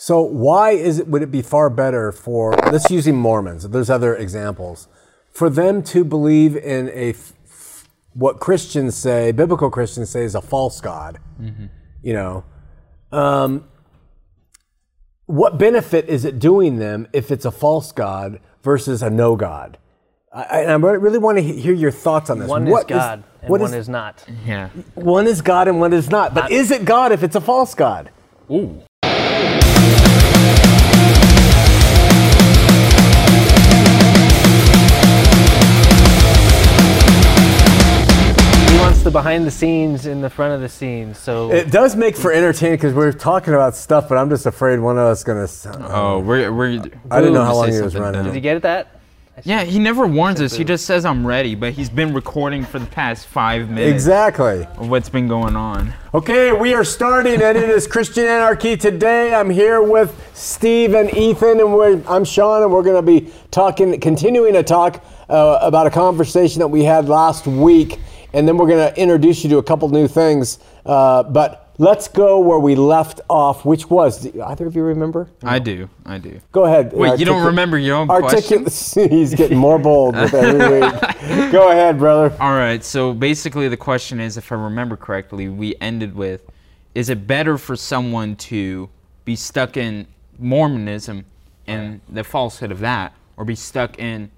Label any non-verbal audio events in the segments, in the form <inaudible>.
So why is it? Would it be far better for let's using Mormons? There's other examples for them to believe in a, what Christians say, biblical Christians say, is a false god. You know, um, what benefit is it doing them if it's a false god versus a no god? I, I, I really want to hear your thoughts on this. One What is God and what one is- is not. Yeah. one is God and one is not. But is it God if it's a false god? Ooh. The behind the scenes in the front of the scenes. So It does make for entertaining because we're talking about stuff, but I'm just afraid one of us gonna. s- Oh, we're we're. I didn't know how long he was running. dumb. did you get that? Yeah, he never warns us. He just says I'm ready, but he's been recording for the past five minutes Exactly. of what's been going on. Okay, we are starting, and it is Christian Anarchy today. I'm here with Steve and Ethan, and we're, I'm Sean, and we're going to be talking, continuing to talk uh, about a conversation that we had last week, and then we're going to introduce you to a couple new things. Uh, but let's go where we left off, which was. Do either of you remember? I do. I do. Go ahead. Wait, you don't remember your own Articulate. <laughs> He's getting more bold with every week. <laughs> Go ahead, brother. All right. So basically, the question is, if I remember correctly, we ended with, is it better for someone to be stuck in Mormonism and the falsehood of that, or be stuck in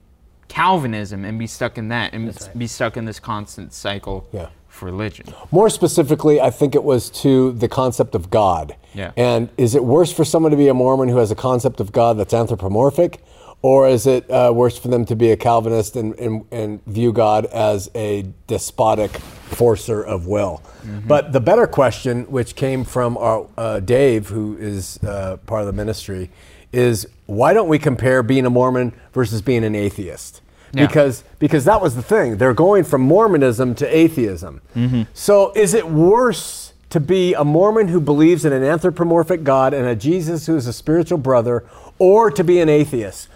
Calvinism and be stuck in that, and right. be stuck in this constant cycle Yeah. for religion? More specifically, I think it was to the concept of God. Yeah. And is it worse for someone to be a Mormon who has a concept of God that's anthropomorphic? Or is it uh, worse for them to be a Calvinist and, and, and view God as a despotic forcer of will? But the better question, which came from our, uh, Dave, who is uh, part of the ministry, is why don't we compare being a Mormon versus being an atheist? Yeah. Because because that was the thing. They're going from Mormonism to atheism. Mm-hmm. So is it worse to be a Mormon who believes in an anthropomorphic God and a Jesus who is a spiritual brother, or to be an atheist?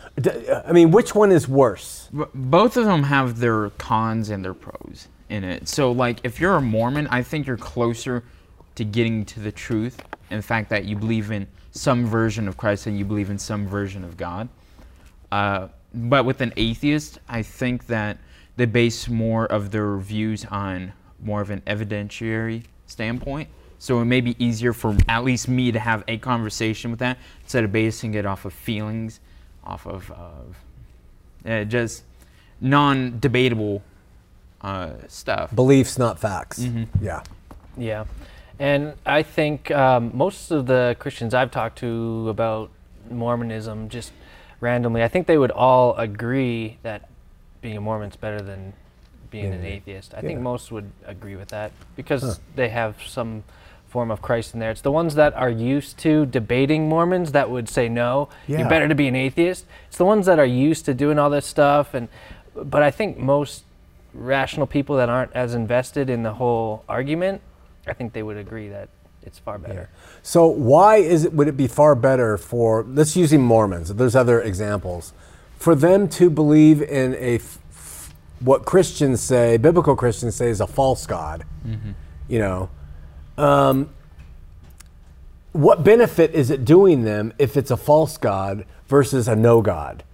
I mean, which one is worse? Both of them have their cons and their pros in it. So, like, if you're a Mormon, I think you're closer to getting to the truth and the fact that you believe in some version of Christ and you believe in some version of God. Uh, but with an atheist, I think that they base more of their views on more of an evidentiary standpoint. So it may be easier for at least me to have a conversation with that instead of basing it off of feelings, off of uh, uh, just non-debatable uh, stuff. Beliefs, not facts. Mm-hmm. Yeah. Yeah, and I think um, most of the Christians I've talked to about Mormonism, just randomly, I think they would all agree that being a Mormon's better than being an atheist. I think most would agree with that because they have some form of Christ in there. It's the ones that are used to debating Mormons that would say no, Yeah. you're better to be an atheist. It's the ones that are used to doing all this stuff and but I think most rational people that aren't as invested in the whole argument, I think they would agree that it's far better. So why is it? Would it be far better for let's using Mormons? There's other examples for them to believe in a f- what Christians say, biblical Christians say, is a false god. You know, um, what benefit is it doing them if it's a false god versus a no god?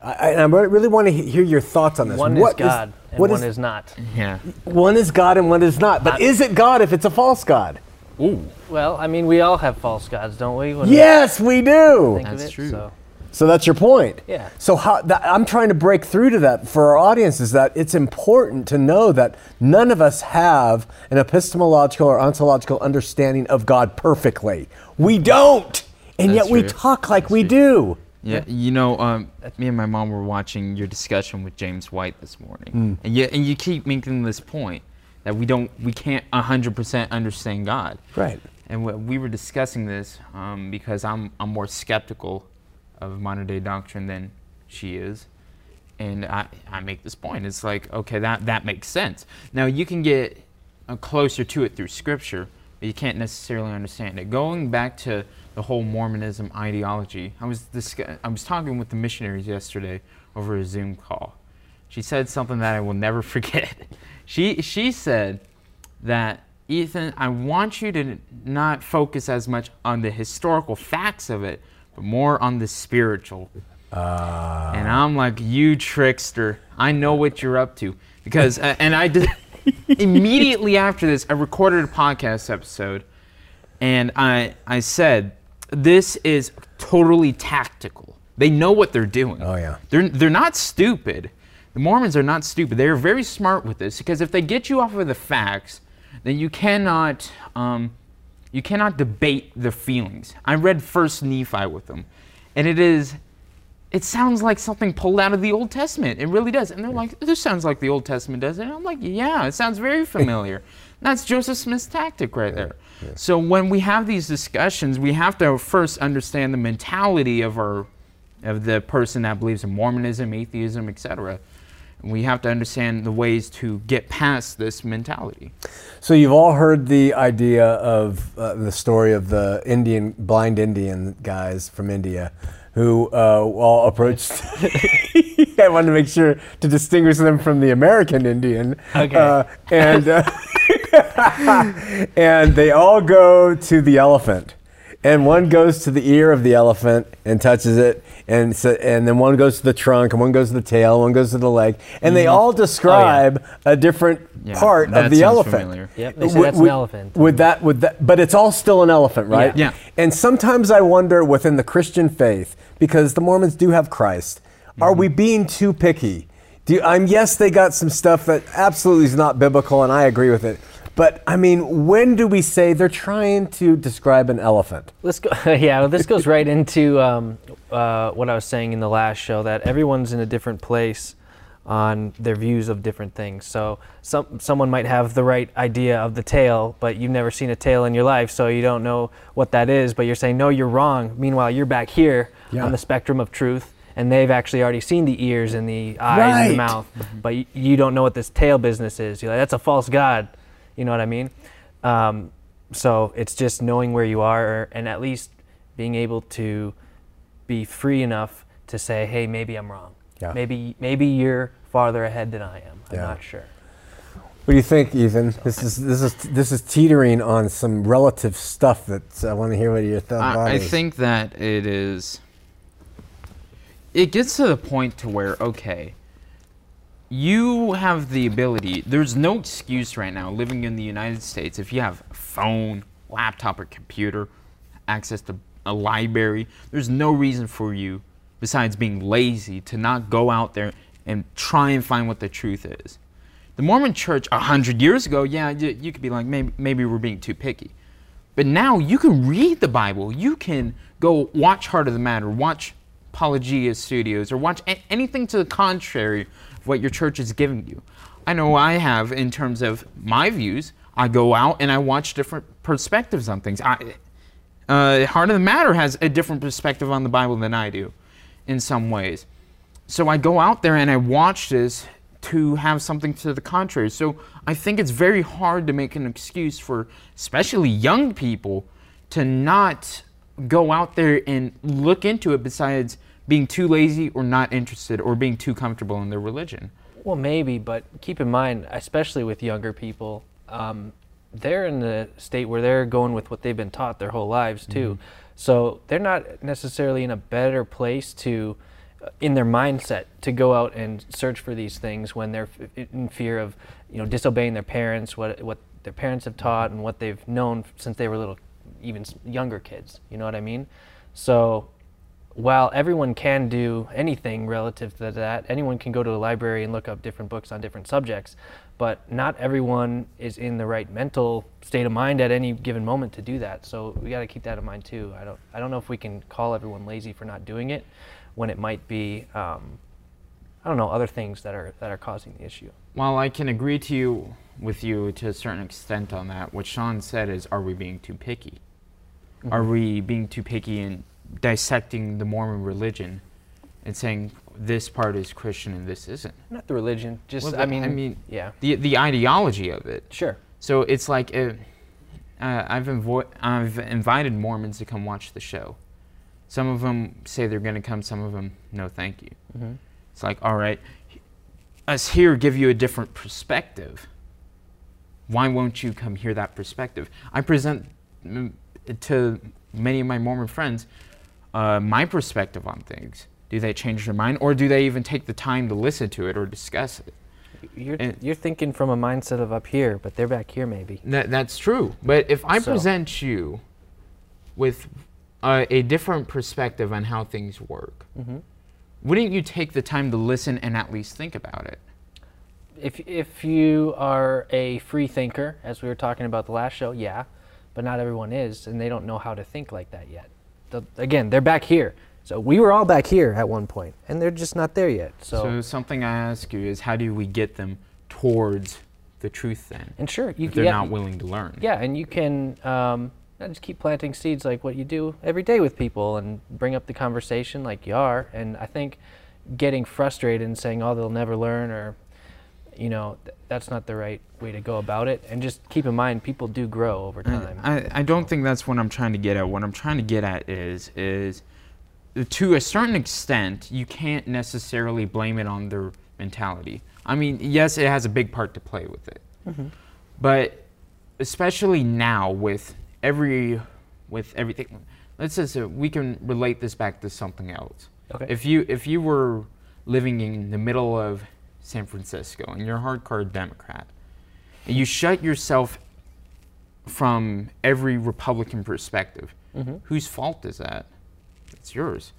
I, I, I really want to hear your thoughts on this. One What is God and what one is, not. Yeah. one is God and one is not. But is it God if it's a false god? Ooh. Well, I mean, we all have false gods, don't we? when Yes, we do. That's it, true. So. So that's your point. Yeah. So how that, I'm trying to break through to that for our audience is that it's important to know that none of us have an epistemological or ontological understanding of God perfectly. We don't, and That's yet we talk like That's we true. do. Yeah, you know, um, me and my mom were watching your discussion with James White this morning, Mm. and you and you keep making this point that we don't, we can't hundred percent understand God. Right. And we- we were discussing this um, because I'm I'm more skeptical of modern day doctrine than she is, and I I make this point. It's like okay, that that makes sense. Now you can get uh, closer to it through Scripture, but you can't necessarily understand it. Going back to the whole Mormonism ideology, I was I was talking with the missionaries yesterday over a Zoom call. She said something that I will never <laughs> forget. she she said that Ethan, I want you to not focus as much on the historical facts of it, but more on the spiritual. Uh, And I'm like, you trickster. I know what you're up to. Because, uh, and I did, <laughs> immediately after this, I recorded a podcast episode and I, I said, this is totally tactical. They know what they're doing. Oh, yeah. They're, they're not stupid. The Mormons are not stupid. They're very smart with this because if they get you off of the facts, then you cannot, um, you cannot debate the feelings. I read First Nephi with them, and it is it sounds like something pulled out of the Old Testament. It really does. And they're like, this sounds like the Old Testament, doesn't it? I'm like, yeah, it sounds very familiar. <laughs> That's Joseph Smith's tactic right there. So when we have these discussions, we have to first understand the mentality of our of the person that believes in Mormonism, atheism, etc. We have to understand the ways to get past this mentality. So you've all heard the idea of uh, the story of the Indian blind Indian guys from India who uh, all approached. <laughs> I wanted to make sure to distinguish them from the American Indian. Okay. Uh, and uh, <laughs> <laughs> and they all go to the elephant. And one goes to the ear of the elephant and touches it, and so, and then one goes to the trunk, and one goes to the tail, one goes to the leg, and they all describe a different Mm-hmm. Yeah, part of the elephant. familiar. Yep, they say Would- that's an elephant. Would that, would that, but it's all still an elephant, right? Yeah. And sometimes I wonder within the Christian faith, because the Mormons do have Christ, are Mm-hmm. we being too picky? Do you, I'm yes, they got some stuff that absolutely is not biblical, and I agree with it. But I mean, when do we say they're trying to describe an elephant? Let's go. <laughs> Yeah, well, this goes right into um, uh, what I was saying in the last show that everyone's in a different place on their views of different things. So some someone might have the right idea of the tail, but you've never seen a tail in your life, so you don't know what that is. But you're saying no, you're wrong. Meanwhile, you're back here Yeah. on the spectrum of truth, and they've actually already seen the ears and the eyes and the mouth, but you don't know what this tail business is. You're like, that's a false god. You know what I mean? Um, so it's just knowing where you are, and at least being able to be free enough to say, "Hey, maybe I'm wrong. Yeah. Maybe maybe you're farther ahead than I am. I'm Yeah. not sure." What do you think, Ethan? This is this is this is teetering on some relative stuff that I want to hear what your thoughts I, I is. think that it is. It gets to the point to where okay, you have the ability. There's no excuse right now living in the United States if you have a phone, laptop, or computer, access to a library. There's no reason for you, besides being lazy, to not go out there and try and find what the truth is. The Mormon Church a hundred years ago, yeah, you, you could be like maybe maybe we're being too picky. But now you can read the Bible. You can go watch Heart of the Matter, watch Apologia Studios, or watch anything to the contrary what your church is giving you. I know I have in terms of my views. I go out and I watch different perspectives on things. I, uh, Heart of the Matter has a different perspective on the Bible than I do, in some ways. So I go out there and I watch this to have something to the contrary. So I think it's very hard to make an excuse for, especially young people, to not go out there and look into it besides being too lazy or not interested or being too comfortable in their religion. Well, maybe, but keep in mind, especially with younger people, um, they're in the state where they're going with what they've been taught their whole lives too. So they're not necessarily in a better place to, uh, in their mindset, to go out and search for these things when they're in fear of, you know, disobeying their parents, what what their parents have taught, and what they've known since they were little, even younger kids. You know what I mean? So while everyone can do anything relative to that, anyone can go to a library and look up different books on different subjects, but not everyone is in the right mental state of mind at any given moment to do that. So we got to keep that in mind too. I don't, I don't know if we can call everyone lazy for not doing it, when it might be, um, I don't know, other things that are that are causing the issue. While I can agree to you with you to a certain extent on that, what Sean said is, are we being too picky? Are we being too picky in dissecting the Mormon religion and saying this part is Christian and this isn't? Not the religion, just Well, I mean, I mean- yeah, The the ideology of it. sure. So it's like uh uh, I've invo- I've invited Mormons to come watch the show. Some of them say they're going to come. Some of them, no, thank you. hmm It's like, all right, us here give you a different perspective. Why won't you come hear that perspective? I present mm, to many of my Mormon friends uh, my perspective on things. Do they change their mind, or do they even take the time to listen to it or discuss it? You're, And- you're thinking from a mindset of up here, but they're back here maybe. That, that's true. But if I So- present you with uh, a different perspective on how things work, Mhm. wouldn't you take the time to listen and at least think about it? If, if you are a free thinker, as we were talking about the last show, yeah, but not everyone is, and they don't know how to think like that yet. The, again, they're back here. So we were all back here at one point, and they're just not there yet. So, So something I ask you is, how do we get them towards the truth then? and sure, you If they're yeah, not willing to learn. Yeah, and you can um, just keep planting seeds like what you do every day with people and bring up the conversation like you are. And I think getting frustrated and saying, oh, they'll never learn or, you know, th- that's not the right way to go about it. And just keep in mind, people do grow over time. I, I don't think that's what I'm trying to get at. What I'm trying to get at is is to a certain extent you can't necessarily blame it on their mentality. I mean, yes, it has a big part to play with it. Mm-hmm. But especially now with every with everything let's just say we can relate this back to something else. Okay. If you if you were living in the middle of San Francisco and you're a hardcore Democrat and you shut yourself from every Republican perspective, mm-hmm. whose fault is that? It's yours.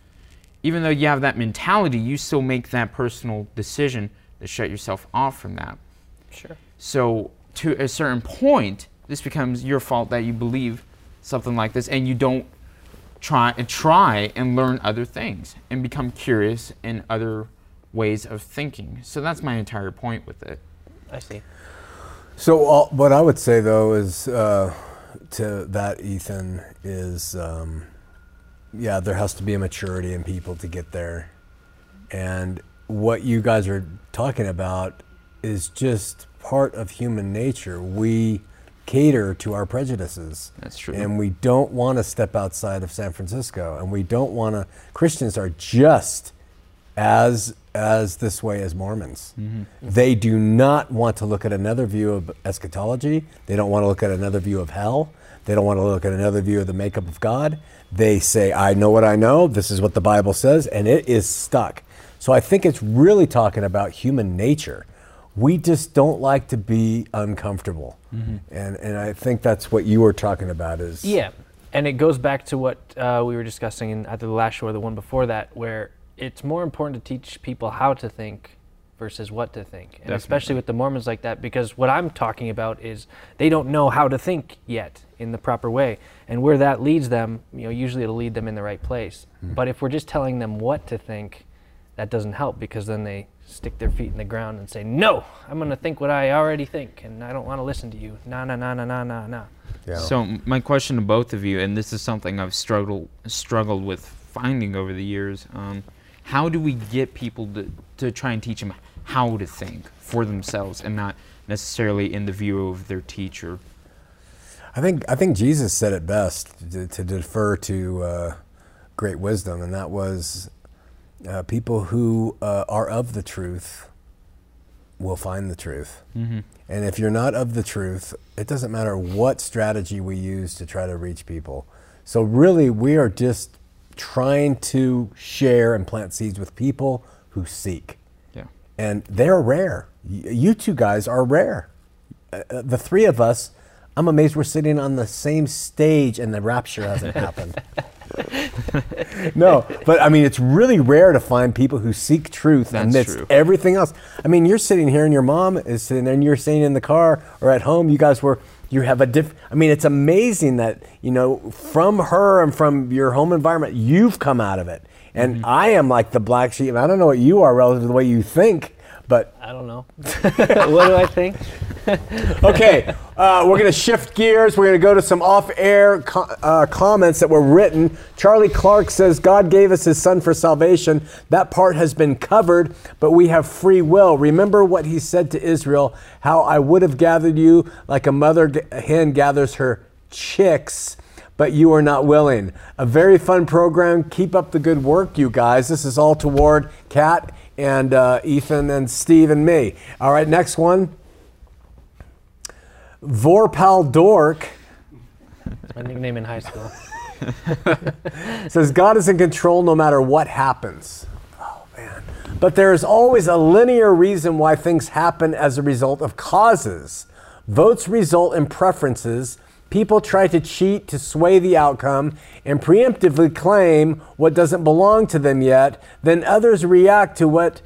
Even though you have that mentality, you still make that personal decision to shut yourself off from that. sure. So to a certain point, this becomes your fault that you believe something like this and you don't try and try and learn other things and become curious in other ways of thinking. So that's my entire point with it. I see. So all, what I would say though is uh, to that Ethan is um, yeah there has to be a maturity in people to get there, and what you guys are talking about is just part of human nature. We cater to our prejudices. That's true. And we don't want to step outside of San Francisco, and we don't want to. Christians are just as as this way as Mormons. They do not want to look at another view of eschatology. They don't want to look at another view of hell. They don't want to look at another view of the makeup of God. They say, "I know what I know. This is what the Bible says," and it is stuck. So I think it's really talking about human nature. We just don't like to be uncomfortable, and and I think that's what you were talking about. Is Yeah, and it goes back to what uh, we were discussing in either the last show or the one before that, where it's more important to teach people how to think versus what to think, and especially with the Mormons like that, because what I'm talking about is they don't know how to think yet in the proper way, and where that leads them, you know, usually it'll lead them in the right place. But if we're just telling them what to think, that doesn't help because then they stick their feet in the ground and say, "No, I'm going to think what I already think, and I don't want to listen to you." Nah, nah, nah, nah, nah, nah, nah. Yeah. So my question to both of you, and this is something I've struggled struggled with finding over the years, um, how do we get people to, to try and teach them how to think for themselves and not necessarily in the view of their teacher? I think I think Jesus said it best to, to defer to uh, great wisdom, and that was uh, people who uh, are of the truth will find the truth. Mm-hmm. And if you're not of the truth, it doesn't matter what strategy we use to try to reach people. So really, we are just trying to share and plant seeds with people who seek, Yeah. and they're rare. You two guys are rare uh, the three of us, I'm amazed we're sitting on the same stage and the rapture hasn't <laughs> happened. no, but I mean, it's really rare to find people who seek truth That's amidst true. everything else. I mean, you're sitting here and your mom is sitting there and you're sitting in the car or at home. You guys were, you have a diff. I mean, it's amazing that, you know, from her and from your home environment, you've come out of it. And Mm-hmm. I am like the black sheep. I don't know what you are relative to the way you think, but I don't know. <laughs> what do I think? <laughs> okay, uh, we're going to shift gears. We're going to go to some off air co- uh, comments that were written. Charlie Clark says, God gave us his son for salvation. That part has been covered, but we have free will. Remember what he said to Israel how I would have gathered you like a mother hen gathers her chicks. But you are not willing. A very fun program. Keep up the good work, you guys. This is all toward Kat and uh, Ethan and Steve and me. All right, next one. Vorpal Dork My nickname in high school. <laughs> says God is in control no matter what happens. Oh man. But there is always a linear reason why things happen as a result of causes. Votes result in preferences. People try to cheat to sway the outcome and preemptively claim what doesn't belong to them yet. Then others react to what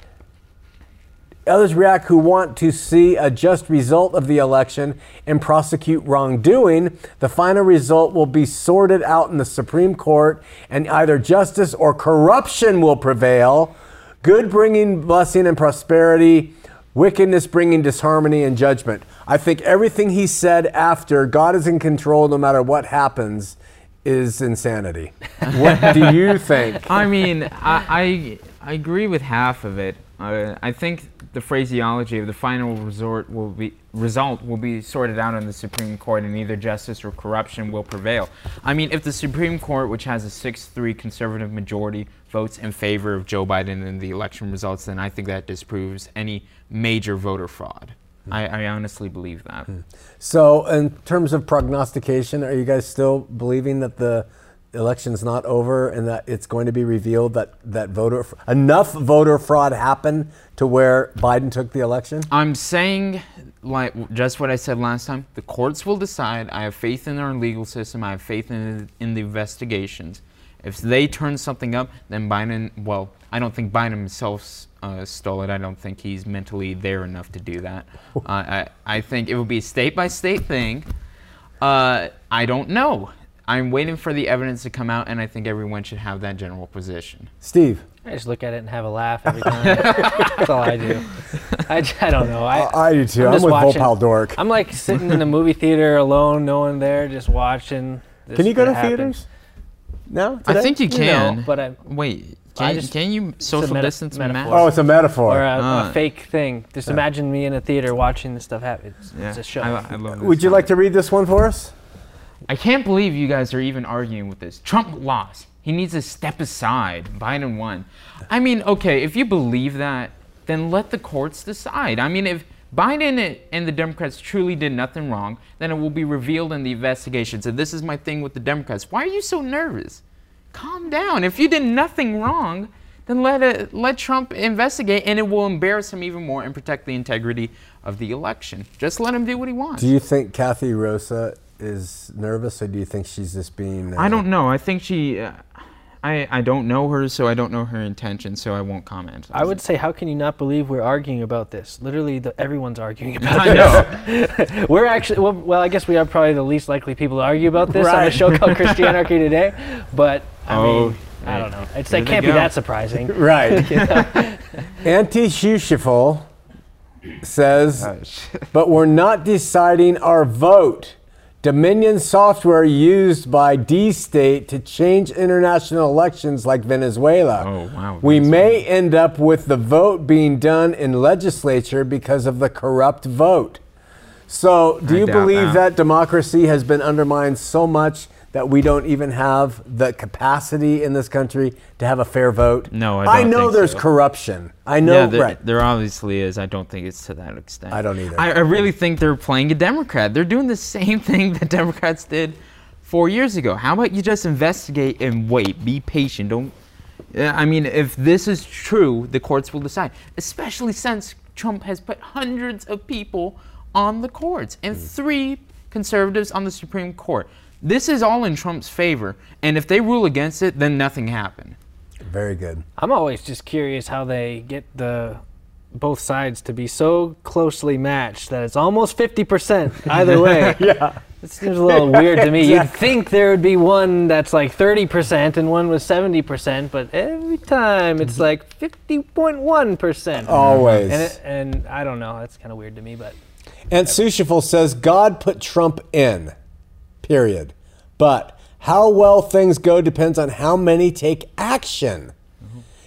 Others react who want to see a just result of the election and prosecute wrongdoing. The final result will be sorted out in the Supreme Court, and either justice or corruption will prevail. Good bringing blessing and prosperity, wickedness bringing disharmony and judgment. I think everything he said after God is in control no matter what happens is insanity. What do you think? <laughs> I mean, I, I, I agree with half of it. Uh, I think the phraseology of the final resort will be result will be sorted out in the Supreme Court, and either justice or corruption will prevail. I mean, if the Supreme Court, which has a 6-3 conservative majority, votes in favor of Joe Biden in the election results, then I think that disproves any major voter fraud. I, I honestly believe that. Hmm. So, in terms of prognostication, are you guys still believing that the election's not over and that it's going to be revealed that that voter enough voter fraud happened to where Biden took the election? I'm saying, like just what I said last time. The courts will decide. I have faith in our legal system. I have faith in in the investigations. If they turn something up, then Biden. Well, I don't think Biden himself uh, stole it. I don't think he's mentally there enough to do that. <laughs> Uh, I I think it will be a state by state thing. Uh, I don't know. I'm waiting for the evidence to come out, and I think everyone should have that general position. Steve, I just look at it and have a laugh every time. That's all I do. I, j- I don't know. I, I do too. I'm, just with watching- Vopal Dork. I'm like sitting in the movie theater alone, no one there, just watching. this Can you go to happen. theaters? No, I think you No, can. but I, Wait, I can, just- can you social meta- distance metaphor. Oh, it's a metaphor. or a, Ah. a fake thing. Just imagine me in a theater watching this stuff happen. It's, it's a show. I, I love this Would you like to read this one for us? I can't believe you guys are even arguing with this. Trump lost. He needs to step aside. Biden won. I mean, okay, if you believe that, then let the courts decide. I mean, if Biden and the Democrats truly did nothing wrong, then it will be revealed in the investigations. And this is my thing with the Democrats. Why are you so nervous? Calm down. If you did nothing wrong, then let it, let Trump investigate, and it will embarrass him even more and protect the integrity of the election. Just let him do what he wants. Do you think Kathy Rosa is nervous, or do you think she's just being? Uh, I don't know. I think she. Uh, I I don't know her, so I don't know her intentions, so I won't comment. I would say, how can you not believe we're arguing about this? Literally, the, everyone's arguing about this. I this. know. We're actually, well, well, I guess we are probably the least likely people to argue about this on a show called Christianarchy Today. But I Oh, mean, I don't know. It's here it can't be that surprising. <laughs> Right. <laughs> Anti <laughs> Shushiful says, but we're not deciding our vote. Dominion software used by D State to change international elections like Venezuela. Oh, wow, We Venezuela. may end up with the vote being done in legislature because of the corrupt vote. So, do I you believe that. that democracy has been undermined so much that we don't even have the capacity in this country to have a fair vote? No, I don't know there's so. corruption. I know, yeah, there, right? there obviously is. I don't think it's to that extent. I don't either. I, I really think they're playing a Democrat. They're doing the same <laughs> thing that Democrats did four years ago. How about you just investigate and wait? Be patient. Don't. I mean, if this is true, the courts will decide. Especially since Trump has put hundreds of people on the courts and hmm. three conservatives on the Supreme Court. This is all in Trump's favor, and if they rule against it, then nothing happened. Very good. I'm always just curious how they get the both sides to be so closely matched that it's almost 50% <laughs> either way. Yeah. It seems a little weird to me. You'd think there would be one that's like 30% and one was 70%, but every time it's mm-hmm. like 50.1%. Always. And, it, and I don't know. That's kind of weird to me, but And Sushiful says God put Trump in, period. But how well things go depends on how many take action.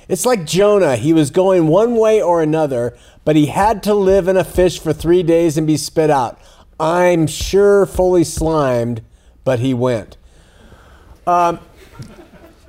It's like Jonah. He was going one way or another, but he had to live in a fish for three days and be spit out. I'm sure fully slimed, but he went. Um,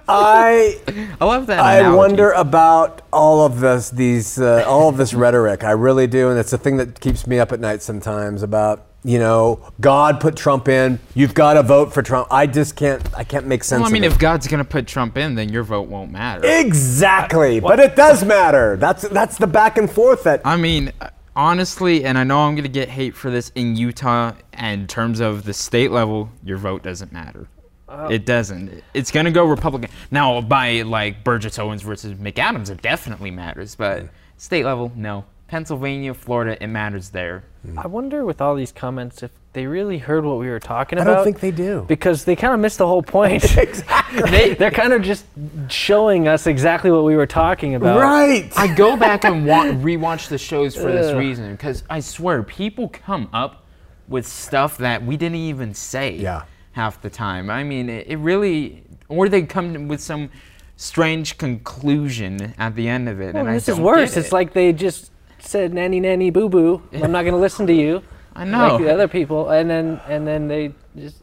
I <laughs> I love that. I analogy. wonder about all of this, these, uh, all of this rhetoric. I really do, and it's the thing that keeps me up at night sometimes. About you know, God put Trump in. You've got to vote for Trump. I just can't. I can't make sense. Well, I mean, if. God's gonna put Trump in, then your vote won't matter. exactly, but it does matter. That's that's the back and forth that. I mean, honestly, and I know I'm gonna get hate for this in Utah. And in terms of the state level, your vote doesn't matter. Uh, it doesn't. It's gonna go Republican. Now, by like Burgess Owens versus McAdams, it definitely matters. But state level, no. Pennsylvania, Florida, it matters there. I wonder with all these comments if they really heard what we were talking about. I don't think they do. because they kind of missed the whole point. <laughs> <laughs> exactly. they, they're kind of just showing us exactly what we were talking about. right. I go back and wa- <laughs> rewatch the shows for this Ugh. reason because I swear people come up with stuff that we didn't even say Yeah. half the time. I mean, it, it really, or they come with some strange conclusion at the end of it. Well, and this I is don't worse. get It's like they just said nanny nanny boo boo. I'm not going to listen to you. <laughs> I know. Like the other people, and then and then they just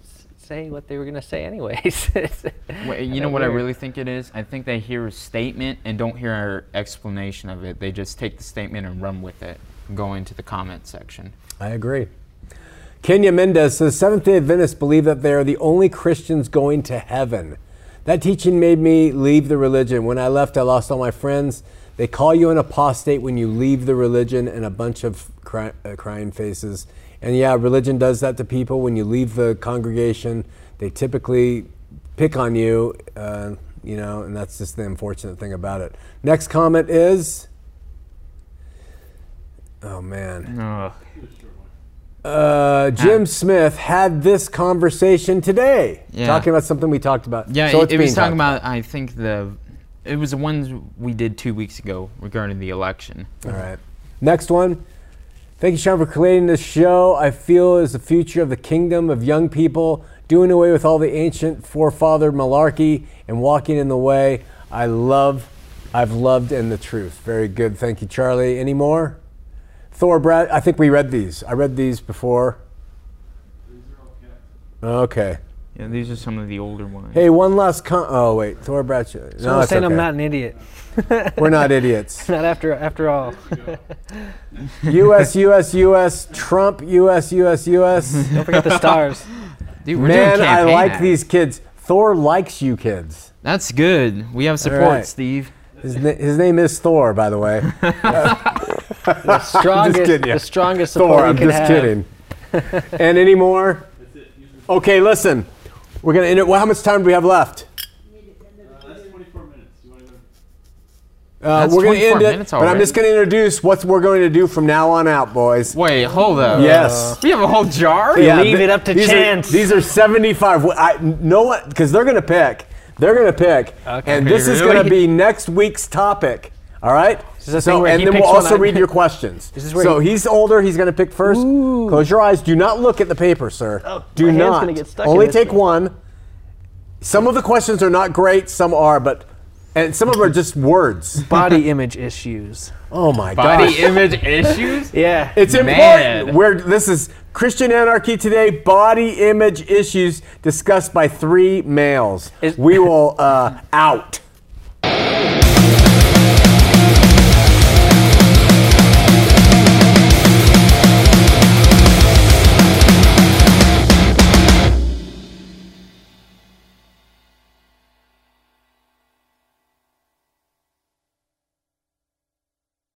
say what they were going to say anyways. <laughs> Wait, you know what I really think it is? I think they hear a statement and don't hear our explanation of it. They just take the statement and run with it, go into the comment section. I agree. Kenya Mendez says Seventh day Adventists believe that they are the only Christians going to heaven. That teaching made me leave the religion. When I left, I lost all my friends. They call you an apostate when you leave the religion, and a bunch of cry, uh, crying faces. And yeah, religion does that to people. When you leave the congregation, they typically pick on you, uh, you know, and that's just the unfortunate thing about it. Next comment is. Oh man. Ugh. Uh, Jim Smith had this conversation today, Yeah. talking about something we talked about. Yeah, so it, it's it was talking talked about, I think the, it was the ones we did two weeks ago regarding the election. All right. Next one. Thank you, Sean, for creating this show. I feel is the future of the kingdom of young people, doing away with all the ancient forefather malarkey and walking in the way. I love, I've loved in the truth. Very good. Thank you, Charlie. Any more? Thor Brad, I think we read these. I read these before. Okay. Yeah, these are some of the older ones. Hey, one last con. Oh wait, Thor Bradshaw. So No, I'm it's saying I'm not an idiot. <laughs> We're not idiots. <laughs> Not after after all. <laughs> U.S. U.S. U.S. Trump. U.S. U.S. U.S. Don't forget the stars. Dude, we're Man, doing I like ads. these kids. Thor likes you kids. That's good. We have support, right. Steve. His, na- his name is Thor, by the way. The strongest, kidding you. the strongest support Thor. you I'm just have. kidding. and any more? Okay, listen. We're gonna. Inter- well, how much time do we have left? That's 24 minutes. You want to? Uh, That's we're gonna end it, minutes but I'm just gonna introduce what we're going to do from now on out, boys. Wait, hold up. Yes. We have a whole jar? Yeah. leave it up to these chance. Are, these are 75. Wh- I know what because they're going to pick. They're going to pick, Okay. and this is going to be next week's topic. All right. is So, thing where and he then we'll also I- read your questions. This is where so he- he's older. He's going to pick first. Close your eyes. Do not look at the paper, sir. Do Oh, my hand's not. gonna get stuck in Only this take thing. one. Some of the questions are not great. Some are, but and some of them are just words. Body image issues. Oh my god. Body gosh. image issues? <laughs> Yeah. It's Man. important. We're, this is Christian Anarchy today. Body image issues discussed by three males. Is- we will uh, out.